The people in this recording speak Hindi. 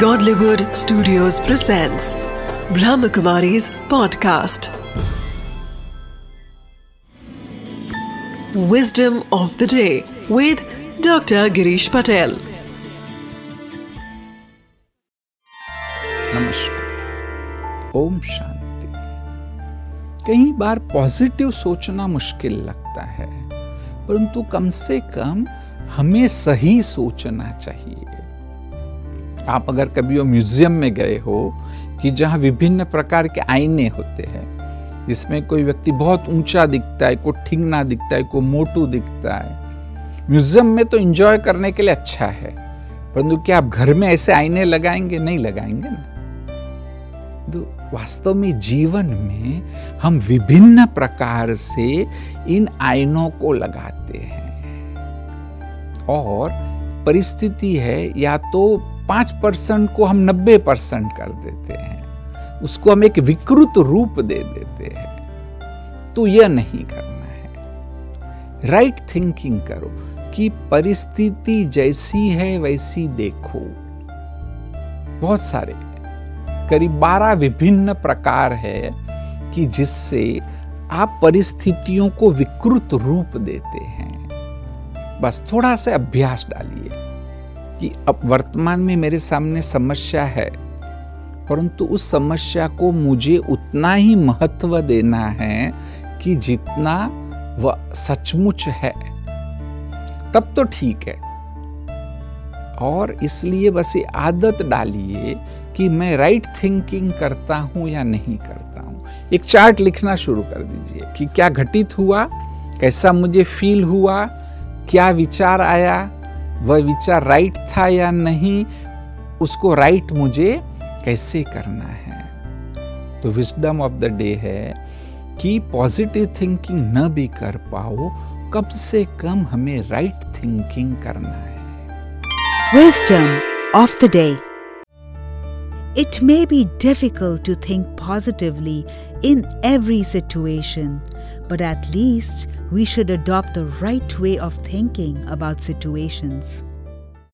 Godlywood Studios presents Brahmakumari's podcast. Wisdom of the day with Dr. Girish Patel. नमस्कार ओम शांति कई बार पॉजिटिव सोचना मुश्किल लगता है परंतु कम से कम हमें सही सोचना चाहिए आप अगर कभी वो म्यूज़ियम में गए हो कि जहाँ विभिन्न प्रकार के आईने होते हैं, जिसमें कोई व्यक्ति बहुत ऊँचा दिखता है, कोई ठिंगना दिखता है, कोई मोटू दिखता है, म्यूज़ियम में तो एंजॉय करने के लिए अच्छा है, परंतु क्या आप घर में ऐसे आईने लगाएँगे? नहीं लगाएँगे ना। तो वास्तव में जीवन में हम विभिन्न प्रकार से इन आईनों को लगाते हैं। और परिस्थिति है, या तो पाँच परसेंट को हम नब्बे परसेंट कर देते हैं। उसको हम एक विकृत रूप दे देते हैं। तो यह नहीं करना है। राइट थिंकिंग करो कि परिस्थिति जैसी है, वैसी देखो। बहुत सारे, करीब बारह विभिन्न प्रकार है कि जिससे आप परिस्थितियों को विकृत रूप देते हैं। बस थोड़ा सा अभ्यास डालिए। कि अब वर्तमान में मेरे सामने समस्या है, परंतु उस समस्या को मुझे उतना ही महत्व देना है कि जितना वह सचमुच है। तब तो ठीक है। और इसलिए बस ये आदत डालिए कि मैं राइट थिंकिंग करता हूँ या नहीं करता हूँ। एक चार्ट लिखना शुरू कर दीजिए कि क्या घटित हुआ, कैसा मुझे फील हुआ, क्या विचार आया वह विचार राइट था या नहीं उसको राइट मुझे कैसे करना है? तो विजडम ऑफ़ द डे है कि पॉजिटिव थिंकिंग न भी कर पाओ कम से कम हमें राइट थिंकिंग करना है। Wisdom of the day It may be difficult to think positively in every situation, but at least we should adopt the right way of thinking about situations.